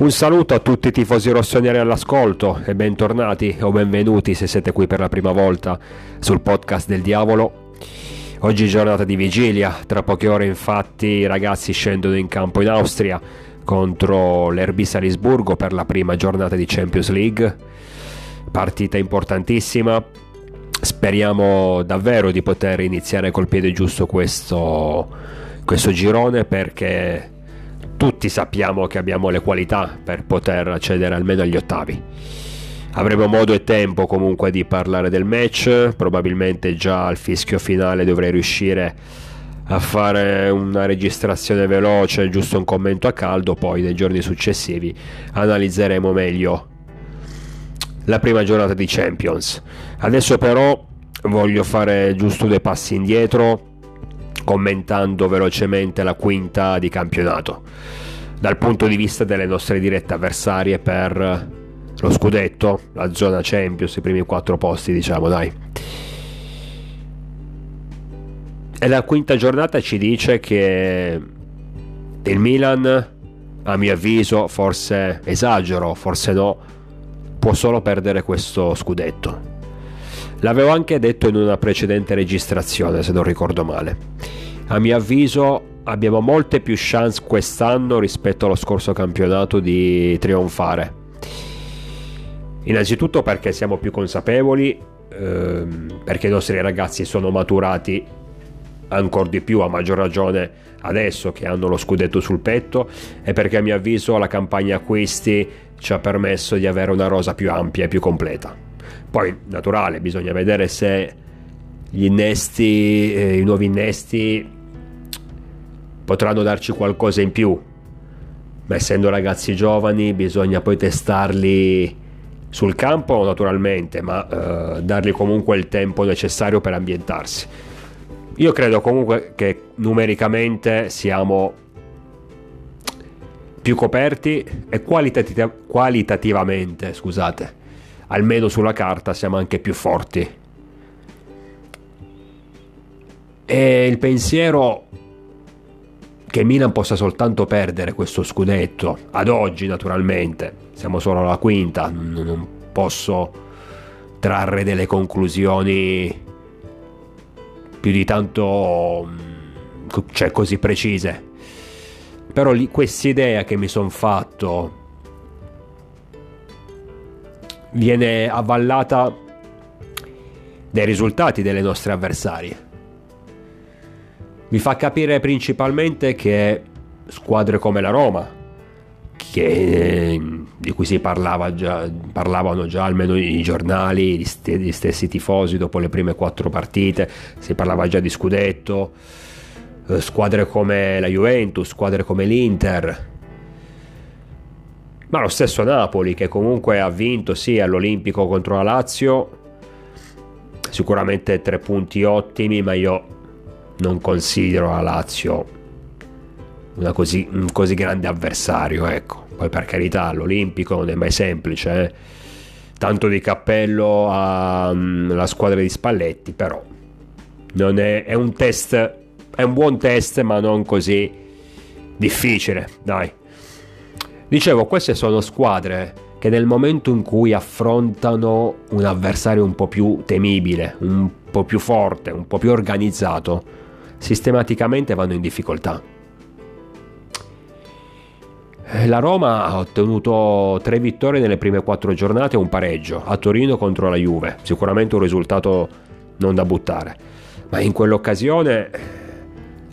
Un saluto a tutti i tifosi rossoneri all'ascolto e bentornati o benvenuti se siete qui per la prima volta sul podcast del diavolo. Oggi è giornata di vigilia, tra poche ore infatti i ragazzi scendono in campo in Austria contro l'Erbi Salisburgo per la prima giornata di Champions League. Partita importantissima, speriamo davvero di poter iniziare col piede giusto questo, questo girone perché tutti sappiamo che abbiamo le qualità per poter accedere almeno agli ottavi. Avremo modo e tempo comunque di parlare del match, probabilmente già al fischio finale dovrei riuscire a fare una registrazione veloce, giusto un commento a caldo, poi nei giorni successivi analizzeremo meglio la prima giornata di Champions. Adesso però voglio fare giusto due passi indietro commentando velocemente la quinta di campionato. Dal punto di vista delle nostre dirette avversarie per lo scudetto, la zona Champions, i primi quattro posti, diciamo, dai. E la quinta giornata ci dice che il Milan, a mio avviso, forse esagero, forse no, può solo perdere questo scudetto. L'avevo anche detto in una precedente registrazione, se non ricordo male. A mio avviso abbiamo molte più chance quest'anno rispetto allo scorso campionato di trionfare. Innanzitutto perché siamo più consapevoli, ehm, perché i nostri ragazzi sono maturati ancora di più, a maggior ragione adesso che hanno lo scudetto sul petto, e perché a mio avviso la campagna acquisti ci ha permesso di avere una rosa più ampia e più completa. Poi, naturale, bisogna vedere se gli innesti, eh, i nuovi innesti potranno darci qualcosa in più. Ma essendo ragazzi giovani, bisogna poi testarli sul campo, naturalmente, ma eh, dargli comunque il tempo necessario per ambientarsi. Io credo comunque che numericamente siamo più coperti e qualitativ- qualitativamente, scusate, almeno sulla carta siamo anche più forti. E il pensiero che Milan possa soltanto perdere questo scudetto, ad oggi naturalmente, siamo solo alla quinta, non posso trarre delle conclusioni più di tanto cioè così precise però questa idea che mi sono fatto viene avvallata dai risultati delle nostre avversarie. Mi fa capire principalmente che squadre come la Roma, che, di cui si parlava già, parlavano già almeno i giornali, gli, st- gli stessi tifosi dopo le prime quattro partite, si parlava già di scudetto, eh, squadre come la Juventus, squadre come l'Inter, ma lo stesso Napoli che comunque ha vinto sì all'Olimpico contro la Lazio, sicuramente tre punti ottimi, ma io non considero la Lazio così, un così grande avversario, ecco. Poi per carità all'Olimpico non è mai semplice, eh? tanto di cappello alla mm, squadra di Spalletti, però è, è un test, è un buon test, ma non così difficile, dai. Dicevo, queste sono squadre che nel momento in cui affrontano un avversario un po' più temibile, un po' più forte, un po' più organizzato, sistematicamente vanno in difficoltà. La Roma ha ottenuto tre vittorie nelle prime quattro giornate e un pareggio a Torino contro la Juve, sicuramente un risultato non da buttare, ma in quell'occasione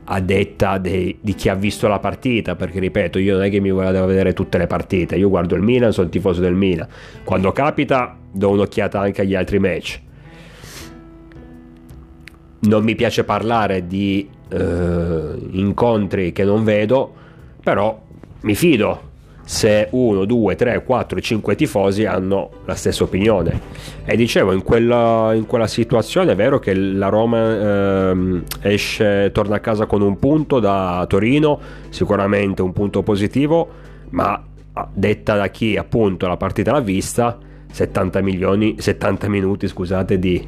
a detta dei, di chi ha visto la partita, perché ripeto, io non è che mi vado a vedere tutte le partite, io guardo il Milan, sono tifoso del Milan. Quando capita do un'occhiata anche agli altri match. Non mi piace parlare di eh, incontri che non vedo, però mi fido se 1, 2, 3, 4, 5 tifosi hanno la stessa opinione. E dicevo, in quella, in quella situazione è vero che la Roma eh, esce, torna a casa con un punto da Torino, sicuramente un punto positivo, ma detta da chi appunto la partita l'ha vista, 70, milioni, 70 minuti scusate, di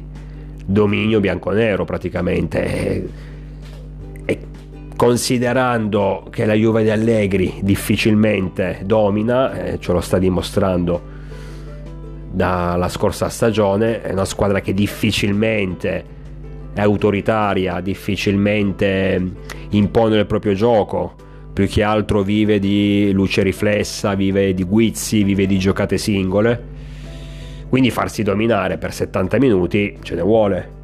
dominio bianco-nero praticamente. Considerando che la Juve di Allegri difficilmente domina, eh, ce lo sta dimostrando dalla scorsa stagione, è una squadra che difficilmente è autoritaria, difficilmente impone il proprio gioco, più che altro vive di luce riflessa, vive di guizzi, vive di giocate singole. Quindi farsi dominare per 70 minuti ce ne vuole.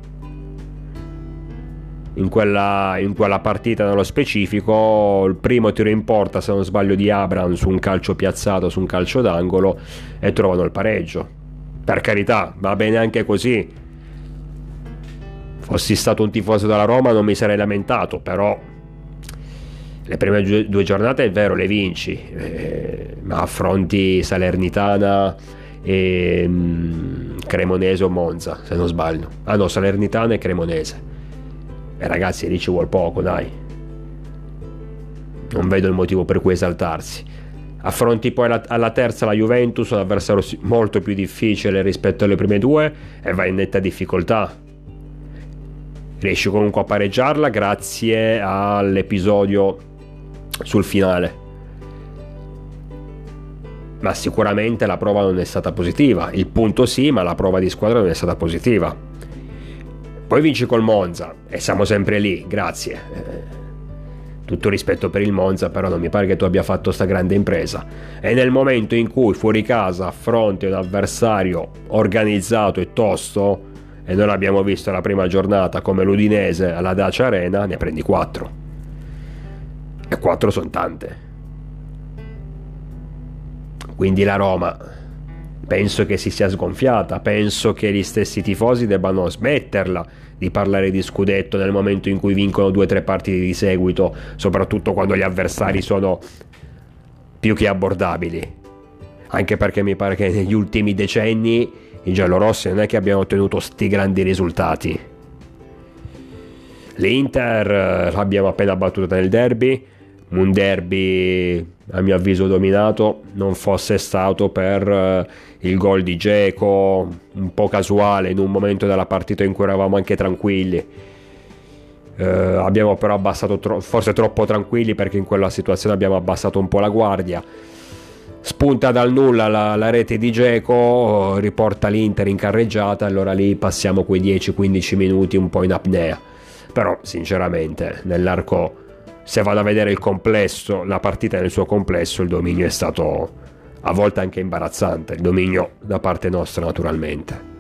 In quella, in quella, partita nello specifico il primo tiro in porta se non sbaglio di Abram su un calcio piazzato su un calcio d'angolo e trovano il pareggio. Per carità va bene anche così. Fossi stato un tifoso della Roma non mi sarei lamentato però le prime due giornate è vero le vinci eh, ma affronti Salernitana e mm, Cremonese o Monza se non sbaglio. Ah no Salernitana e Cremonese e ragazzi lì ci vuole poco, dai. Non vedo il motivo per cui esaltarsi. Affronti poi alla, alla terza la Juventus, un avversario molto più difficile rispetto alle prime due e vai in netta difficoltà. Riesci comunque a pareggiarla grazie all'episodio sul finale. Ma sicuramente la prova non è stata positiva. Il punto sì, ma la prova di squadra non è stata positiva. Poi vinci col Monza e siamo sempre lì, grazie. Tutto rispetto per il Monza, però non mi pare che tu abbia fatto sta grande impresa. E nel momento in cui fuori casa affronti un avversario organizzato e tosto, e noi l'abbiamo visto la prima giornata come l'Udinese alla Dacia Arena, ne prendi 4. E 4 sono tante. Quindi la Roma penso che si sia sgonfiata, penso che gli stessi tifosi debbano smetterla di parlare di scudetto nel momento in cui vincono due o tre partite di seguito, soprattutto quando gli avversari sono più che abbordabili. Anche perché mi pare che negli ultimi decenni i giallorossi non è che abbiano ottenuto sti grandi risultati. L'Inter eh, l'abbiamo appena battuta nel derby, un derby a mio avviso dominato non fosse stato per eh, il gol di Geco un po' casuale in un momento della partita in cui eravamo anche tranquilli. Eh, abbiamo però abbassato tro- forse troppo tranquilli perché in quella situazione abbiamo abbassato un po' la guardia. Spunta dal nulla la, la rete di Geco riporta l'Inter in carreggiata allora lì passiamo quei 10-15 minuti un po' in apnea. Però sinceramente nell'arco se vado a vedere il complesso, la partita nel suo complesso, il dominio è stato a volte anche imbarazzante, il dominio da parte nostra naturalmente.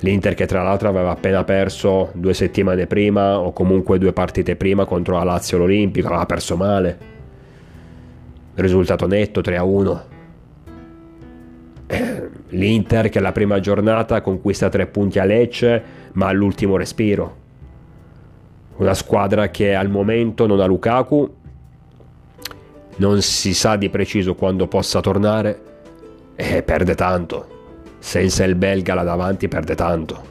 L'Inter che tra l'altro aveva appena perso due settimane prima o comunque due partite prima contro la Lazio l'Olimpico, aveva perso male. Risultato netto 3-1. Eh, L'Inter che la prima giornata conquista tre punti a Lecce ma all'ultimo respiro una squadra che al momento non ha Lukaku, non si sa di preciso quando possa tornare e perde tanto. Senza il belga là davanti perde tanto.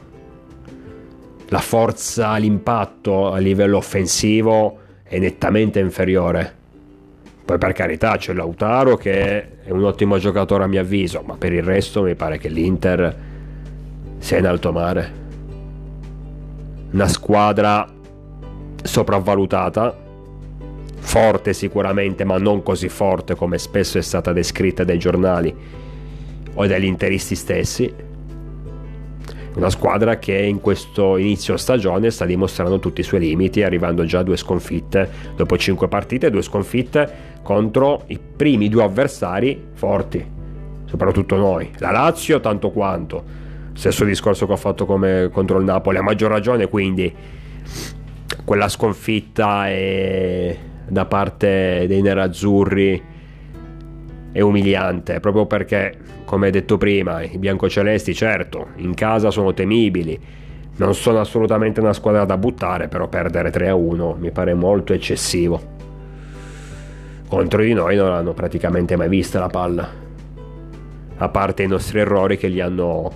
La forza, l'impatto a livello offensivo è nettamente inferiore. Poi per carità c'è Lautaro che è un ottimo giocatore a mio avviso, ma per il resto mi pare che l'Inter sia in alto mare. Una squadra sopravvalutata, forte sicuramente, ma non così forte come spesso è stata descritta dai giornali o dagli interisti stessi. Una squadra che in questo inizio stagione sta dimostrando tutti i suoi limiti, arrivando già a due sconfitte dopo cinque partite, due sconfitte contro i primi due avversari forti, soprattutto noi. La Lazio tanto quanto. Stesso discorso che ho fatto contro il Napoli, a maggior ragione quindi quella sconfitta è, da parte dei nerazzurri è umiliante proprio perché come detto prima i biancocelesti certo in casa sono temibili non sono assolutamente una squadra da buttare però perdere 3 a 1 mi pare molto eccessivo. Contro di noi non hanno praticamente mai vista la palla a parte i nostri errori che gli hanno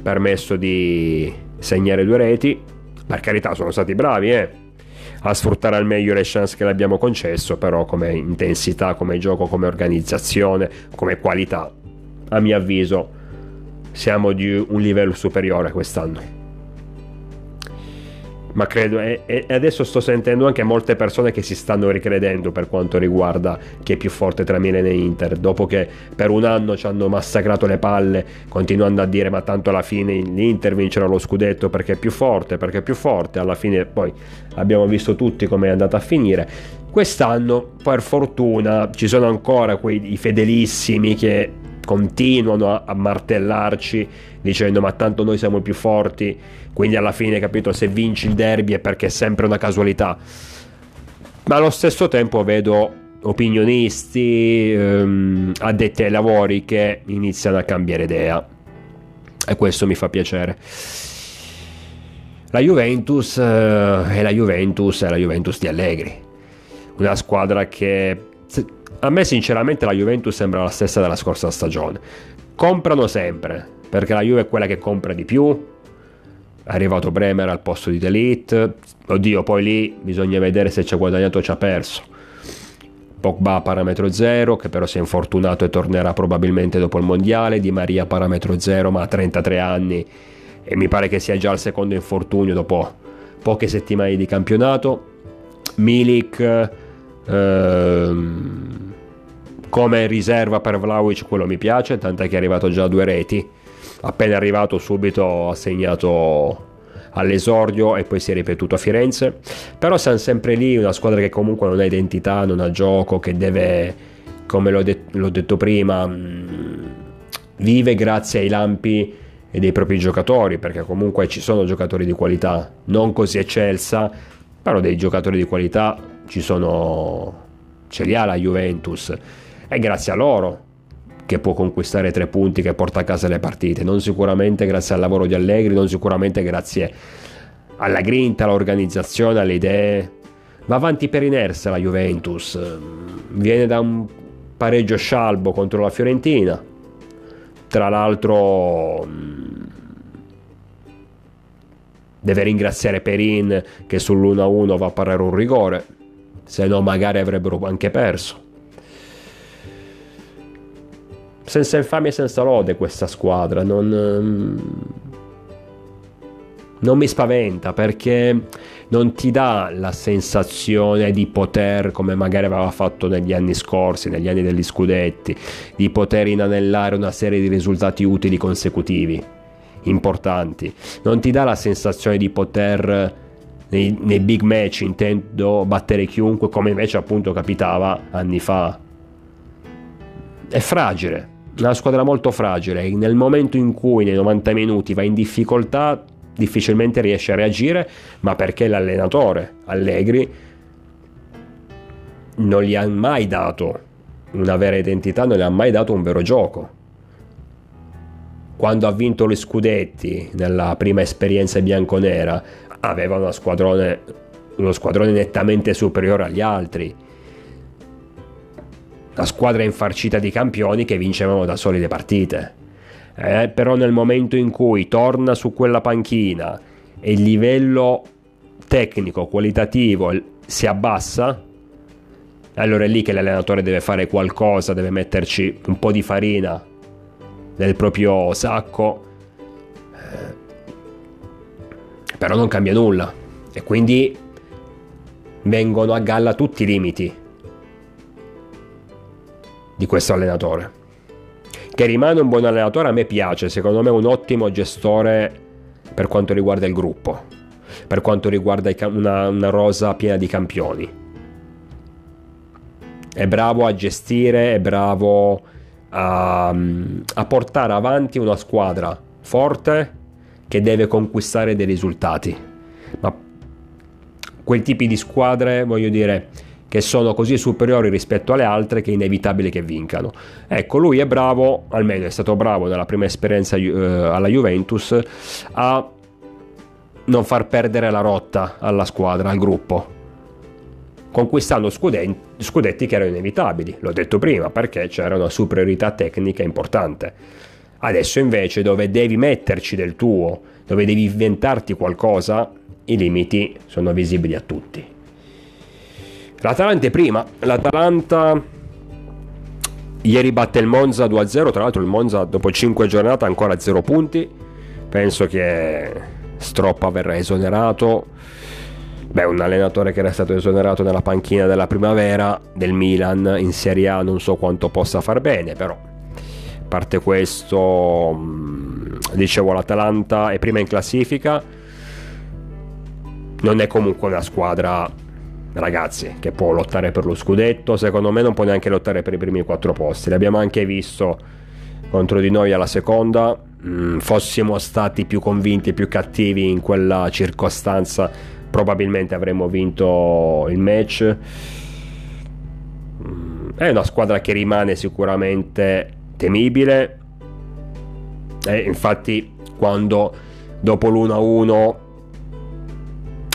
permesso di segnare due reti per carità sono stati bravi eh, a sfruttare al meglio le chance che le abbiamo concesso, però come intensità, come gioco, come organizzazione, come qualità, a mio avviso siamo di un livello superiore quest'anno. Ma credo e, e, adesso sto sentendo anche molte persone che si stanno ricredendo per quanto riguarda chi è più forte tra Milan e Inter dopo che per un anno ci hanno massacrato le palle continuando a dire ma tanto alla fine l'Inter vincerà lo scudetto perché è più forte perché è più forte alla fine poi abbiamo visto tutti come è andata a finire. Quest'anno per fortuna ci sono ancora quei fedelissimi che continuano a, martellarci dicendo ma tanto noi siamo i più forti quindi alla fine capito se vinci il derby è perché è sempre una casualità. Ma allo stesso tempo vedo opinionisti ehm, addetti ai lavori che iniziano a cambiare idea. E questo mi fa piacere. La Juventus eh, è la Juventus è la Juventus di Allegri. Una squadra che a me sinceramente la Juventus sembra la stessa della scorsa stagione. Comprano sempre, perché la Juve è quella che compra di più. È arrivato Bremer al posto di Delete. Oddio, poi lì bisogna vedere se ci ha guadagnato o ci ha perso. Pogba parametro 0, che però si è infortunato e tornerà probabilmente dopo il mondiale. Di Maria parametro 0, ma ha 33 anni e mi pare che sia già il secondo infortunio dopo poche settimane di campionato. Milik ehm, come riserva per Vlaovic quello mi piace, tant'è che è arrivato già a due reti. Appena arrivato subito ha segnato all'esordio e poi si è ripetuto a Firenze. Però siamo sempre lì, una squadra che comunque non ha identità, non ha gioco, che deve, come l'ho, de- l'ho detto prima, mm, vive grazie ai lampi e dei propri giocatori, perché comunque ci sono giocatori di qualità, non così eccelsa, però dei giocatori di qualità ci sono, ce li ha la Juventus è grazie a loro che può conquistare tre punti che porta a casa le partite, non sicuramente grazie al lavoro di Allegri, non sicuramente grazie alla grinta, all'organizzazione, alle idee. Va avanti per inerzia la Juventus, viene da un pareggio scialbo contro la Fiorentina, tra l'altro deve ringraziare Perin che sull'1-1 va a parare un rigore, se no magari avrebbero anche perso. Senza infamia e senza lode questa squadra. Non, ehm, non mi spaventa perché non ti dà la sensazione di poter, come magari aveva fatto negli anni scorsi, negli anni degli scudetti, di poter inanellare una serie di risultati utili consecutivi, importanti. Non ti dà la sensazione di poter nei, nei big match intendo battere chiunque come invece appunto capitava anni fa. È fragile, una squadra molto fragile nel momento in cui nei 90 minuti va in difficoltà difficilmente riesce a reagire ma perché l'allenatore Allegri non gli ha mai dato una vera identità non gli ha mai dato un vero gioco. Quando ha vinto gli scudetti nella prima esperienza bianconera aveva squadrone, uno squadrone nettamente superiore agli altri la squadra infarcita di campioni che vincevano da soli le partite. Eh, però nel momento in cui torna su quella panchina e il livello tecnico, qualitativo si abbassa, allora è lì che l'allenatore deve fare qualcosa, deve metterci un po' di farina nel proprio sacco, eh, però non cambia nulla e quindi vengono a galla tutti i limiti di questo allenatore. Che rimane un buon allenatore, a me piace, secondo me è un ottimo gestore per quanto riguarda il gruppo, per quanto riguarda una, una rosa piena di campioni. È bravo a gestire, è bravo a, a portare avanti una squadra forte che deve conquistare dei risultati. Ma quel tipo di squadre, voglio dire, che sono così superiori rispetto alle altre che è inevitabile che vincano. Ecco, lui è bravo, almeno è stato bravo nella prima esperienza eh, alla Juventus, a non far perdere la rotta alla squadra, al gruppo, conquistando scudetti, scudetti che erano inevitabili, l'ho detto prima, perché c'era una superiorità tecnica importante. Adesso invece dove devi metterci del tuo, dove devi inventarti qualcosa, i limiti sono visibili a tutti. L'Atalanta è prima, l'Atalanta ieri batte il Monza 2-0, tra l'altro il Monza dopo 5 giornate ancora a 0 punti, penso che Stroppa verrà esonerato. Beh, un allenatore che era stato esonerato nella panchina della primavera del Milan in Serie A non so quanto possa far bene, però a parte questo, mm, dicevo, l'Atalanta è prima in classifica, non è comunque una squadra, ragazzi, che può lottare per lo scudetto, secondo me non può neanche lottare per i primi quattro posti, l'abbiamo anche visto contro di noi alla seconda, mm, fossimo stati più convinti e più cattivi in quella circostanza, probabilmente avremmo vinto il match. Mm, è una squadra che rimane sicuramente temibile. E infatti, quando dopo l'1-1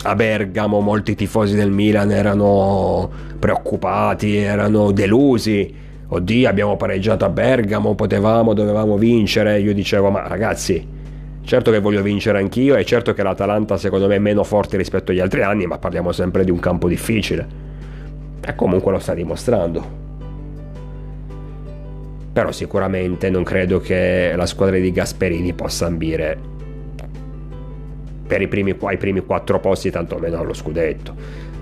a Bergamo molti tifosi del Milan erano preoccupati, erano delusi oddio abbiamo pareggiato a Bergamo, potevamo, dovevamo vincere, io dicevo ma ragazzi, certo che voglio vincere anch'io e certo che l'Atalanta secondo me è meno forte rispetto agli altri anni, ma parliamo sempre di un campo difficile. E comunque lo sta dimostrando. Però sicuramente non credo che la squadra di Gasperini possa ambire per i primi, ai primi quattro posti, tantomeno allo scudetto.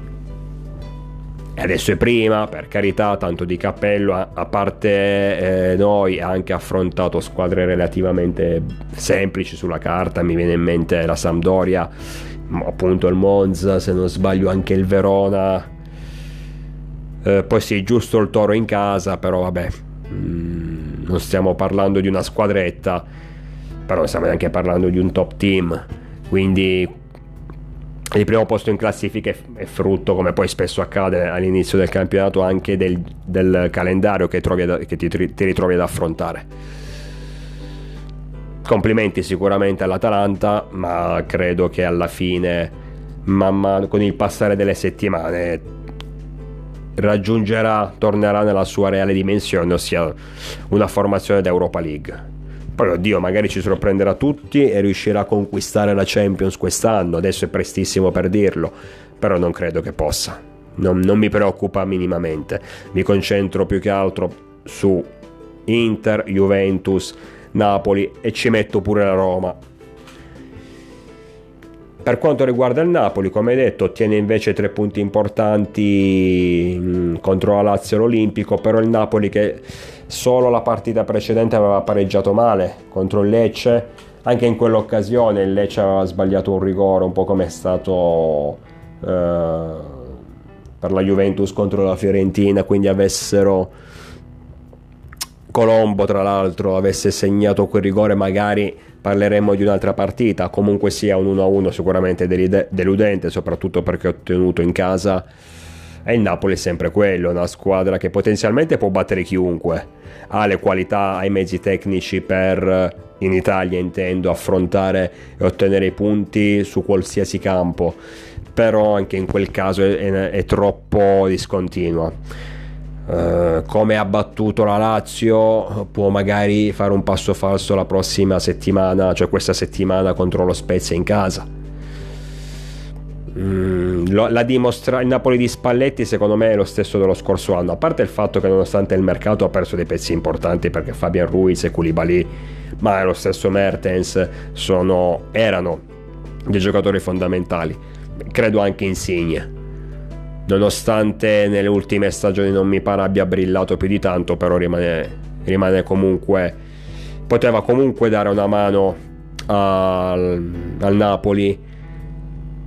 E adesso è prima, per carità, tanto di cappello, a, parte eh, noi ha anche affrontato squadre relativamente semplici sulla carta, mi viene in mente la Sampdoria, appunto il Monza, se non sbaglio anche il Verona, eh, poi sì, giusto il Toro in casa, però vabbè, mm, non stiamo parlando di una squadretta, però non stiamo neanche parlando di un top team, quindi il primo posto in classifica è frutto, come poi spesso accade all'inizio del campionato, anche del, del calendario che, ad, che ti, ti, ritrovi ad affrontare. Complimenti sicuramente all'Atalanta, ma credo che alla fine, man mano, con il passare delle settimane, raggiungerà, tornerà nella sua reale dimensione, ossia una formazione d'Europa League poi, oddio, magari ci sorprenderà tutti e riuscirà a conquistare la Champions quest'anno. Adesso è prestissimo per dirlo, però non credo che possa. Non, non mi preoccupa minimamente. Mi concentro più che altro su Inter, Juventus, Napoli e ci metto pure la Roma. Per quanto riguarda il Napoli, come detto, ottiene invece tre punti importanti mm, contro la Lazio l'Olimpico, però il Napoli che solo la partita precedente aveva pareggiato male contro il Lecce. Anche in quell'occasione il Lecce aveva sbagliato un rigore un po' come è stato eh, per la Juventus contro la Fiorentina quindi avessero Colombo tra l'altro avesse segnato quel rigore magari parleremmo di un'altra partita. Comunque sia un 1-1 sicuramente deludente soprattutto perché ho ottenuto in casa e il Napoli è sempre quello, una squadra che potenzialmente può battere chiunque, ha le qualità, ha i mezzi tecnici per, in Italia intendo, affrontare e ottenere i punti su qualsiasi campo, però anche in quel caso è, è troppo discontinua. Uh, come ha battuto la Lazio può magari fare un passo falso la prossima settimana, cioè questa settimana contro lo Spezia in casa Mm, dimostra- il Napoli di Spalletti secondo me è lo stesso dello scorso anno, a parte il fatto che nonostante il mercato ha perso dei pezzi importanti perché Fabian Ruiz e Koulibaly, ma lo stesso Mertens sono, erano dei giocatori fondamentali, credo anche Insigne. Nonostante nelle ultime stagioni non mi pare abbia brillato più di tanto, però rimane, rimane comunque, poteva comunque dare una mano al, al Napoli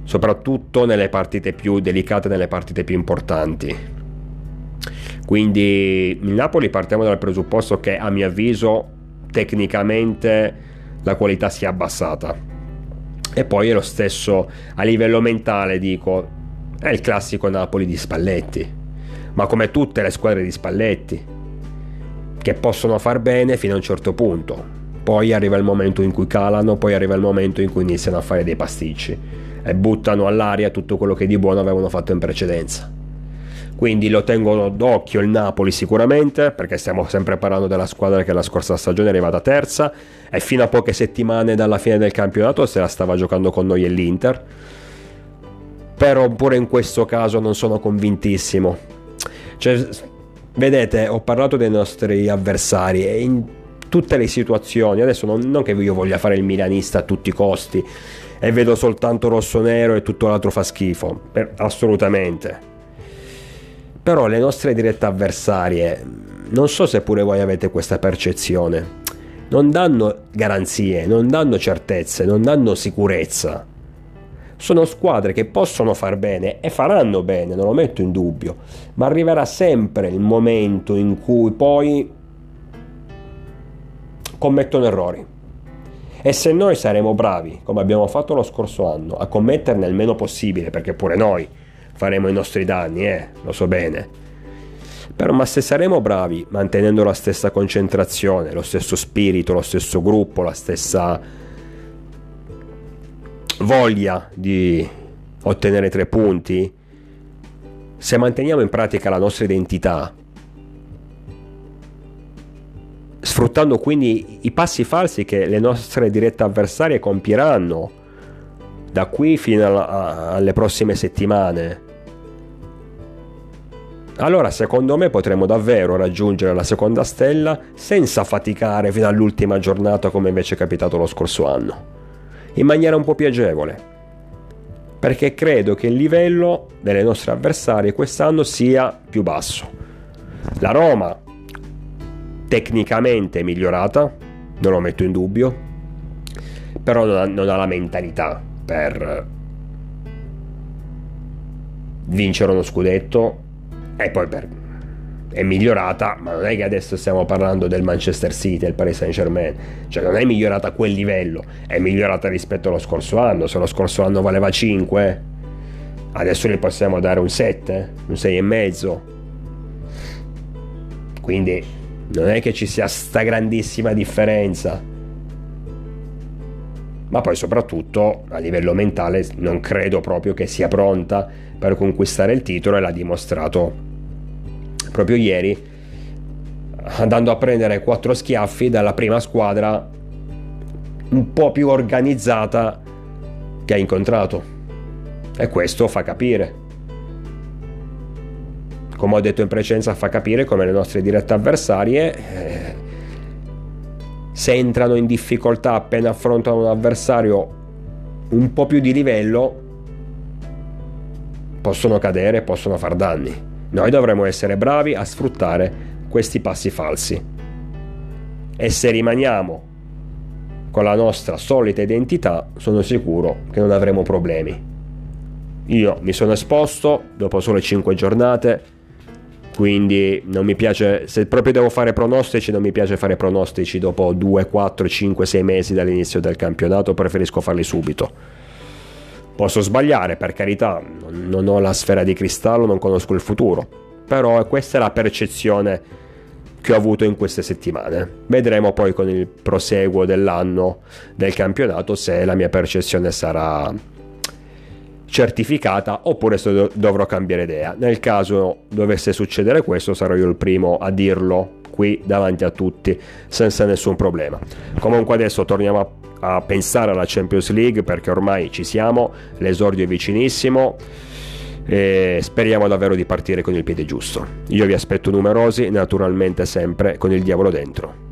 soprattutto nelle partite più delicate, nelle partite più importanti. Quindi il Napoli partiamo dal presupposto che a mio avviso tecnicamente la qualità si è abbassata. E poi è lo stesso a livello mentale, dico, è il classico Napoli di Spalletti, ma come tutte le squadre di Spalletti, che possono far bene fino a un certo punto. Poi arriva il momento in cui calano, poi arriva il momento in cui iniziano a fare dei pasticci e buttano all'aria tutto quello che di buono avevano fatto in precedenza. Quindi lo tengono d'occhio il Napoli sicuramente, perché stiamo sempre parlando della squadra che la scorsa stagione è arrivata terza e fino a poche settimane dalla fine del campionato se la stava giocando con noi e l'Inter. Però pure in questo caso non sono convintissimo. Cioè, vedete, ho parlato dei nostri avversari e in tutte le situazioni, adesso non, non che io voglia fare il milanista a tutti i costi, e vedo soltanto rosso-nero e tutto l'altro fa schifo. Per, assolutamente. Però le nostre dirette avversarie, non so se pure voi avete questa percezione, non danno garanzie, non danno certezze, non danno sicurezza. Sono squadre che possono far bene e faranno bene, non lo metto in dubbio, ma arriverà sempre il momento in cui poi commettono errori. E se noi saremo bravi, come abbiamo fatto lo scorso anno, a commetterne il meno possibile, perché pure noi faremo i nostri danni, eh, lo so bene. Però ma se saremo bravi mantenendo la stessa concentrazione, lo stesso spirito, lo stesso gruppo, la stessa voglia di ottenere tre punti, se manteniamo in pratica la nostra identità, sfruttando quindi i passi falsi che le nostre dirette avversarie compieranno da qui fino alla, alle prossime settimane. Allora secondo me potremo davvero raggiungere la seconda stella senza faticare fino all'ultima giornata come invece è capitato lo scorso anno, in maniera un po' più agevole, perché credo che il livello delle nostre avversarie quest'anno sia più basso. La Roma tecnicamente migliorata, non lo metto in dubbio, però non ha, non ha la mentalità per vincere uno scudetto e poi per è migliorata, ma non è che adesso stiamo parlando del Manchester City, del Paris Saint Germain, cioè non è migliorata a quel livello, è migliorata rispetto allo scorso anno, se lo scorso anno valeva 5, adesso gli possiamo dare un 7, un 6,5. Quindi non è che ci sia sta grandissima differenza. Ma poi soprattutto a livello mentale non credo proprio che sia pronta per conquistare il titolo e l'ha dimostrato proprio ieri andando a prendere quattro schiaffi dalla prima squadra un po' più organizzata che ha incontrato. E questo fa capire come ho detto in precedenza, fa capire come le nostre dirette avversarie, eh, se entrano in difficoltà appena affrontano un avversario un po' più di livello, possono cadere, possono far danni. Noi dovremmo essere bravi a sfruttare questi passi falsi. E se rimaniamo con la nostra solita identità, sono sicuro che non avremo problemi. Io mi sono esposto dopo sole 5 giornate quindi non mi piace, se proprio devo fare pronostici, non mi piace fare pronostici dopo 2, 4, 5, 6 mesi dall'inizio del campionato, preferisco farli subito. Posso sbagliare, per carità, non ho la sfera di cristallo, non conosco il futuro, però questa è la percezione che ho avuto in queste settimane. Vedremo poi con il proseguo dell'anno del campionato se la mia percezione sarà certificata oppure se dovrò cambiare idea. Nel caso dovesse succedere questo sarò io il primo a dirlo qui davanti a tutti senza nessun problema. Comunque adesso torniamo a, a pensare alla Champions League perché ormai ci siamo, l'esordio è vicinissimo e speriamo davvero di partire con il piede giusto. Io vi aspetto numerosi, naturalmente sempre con il diavolo dentro.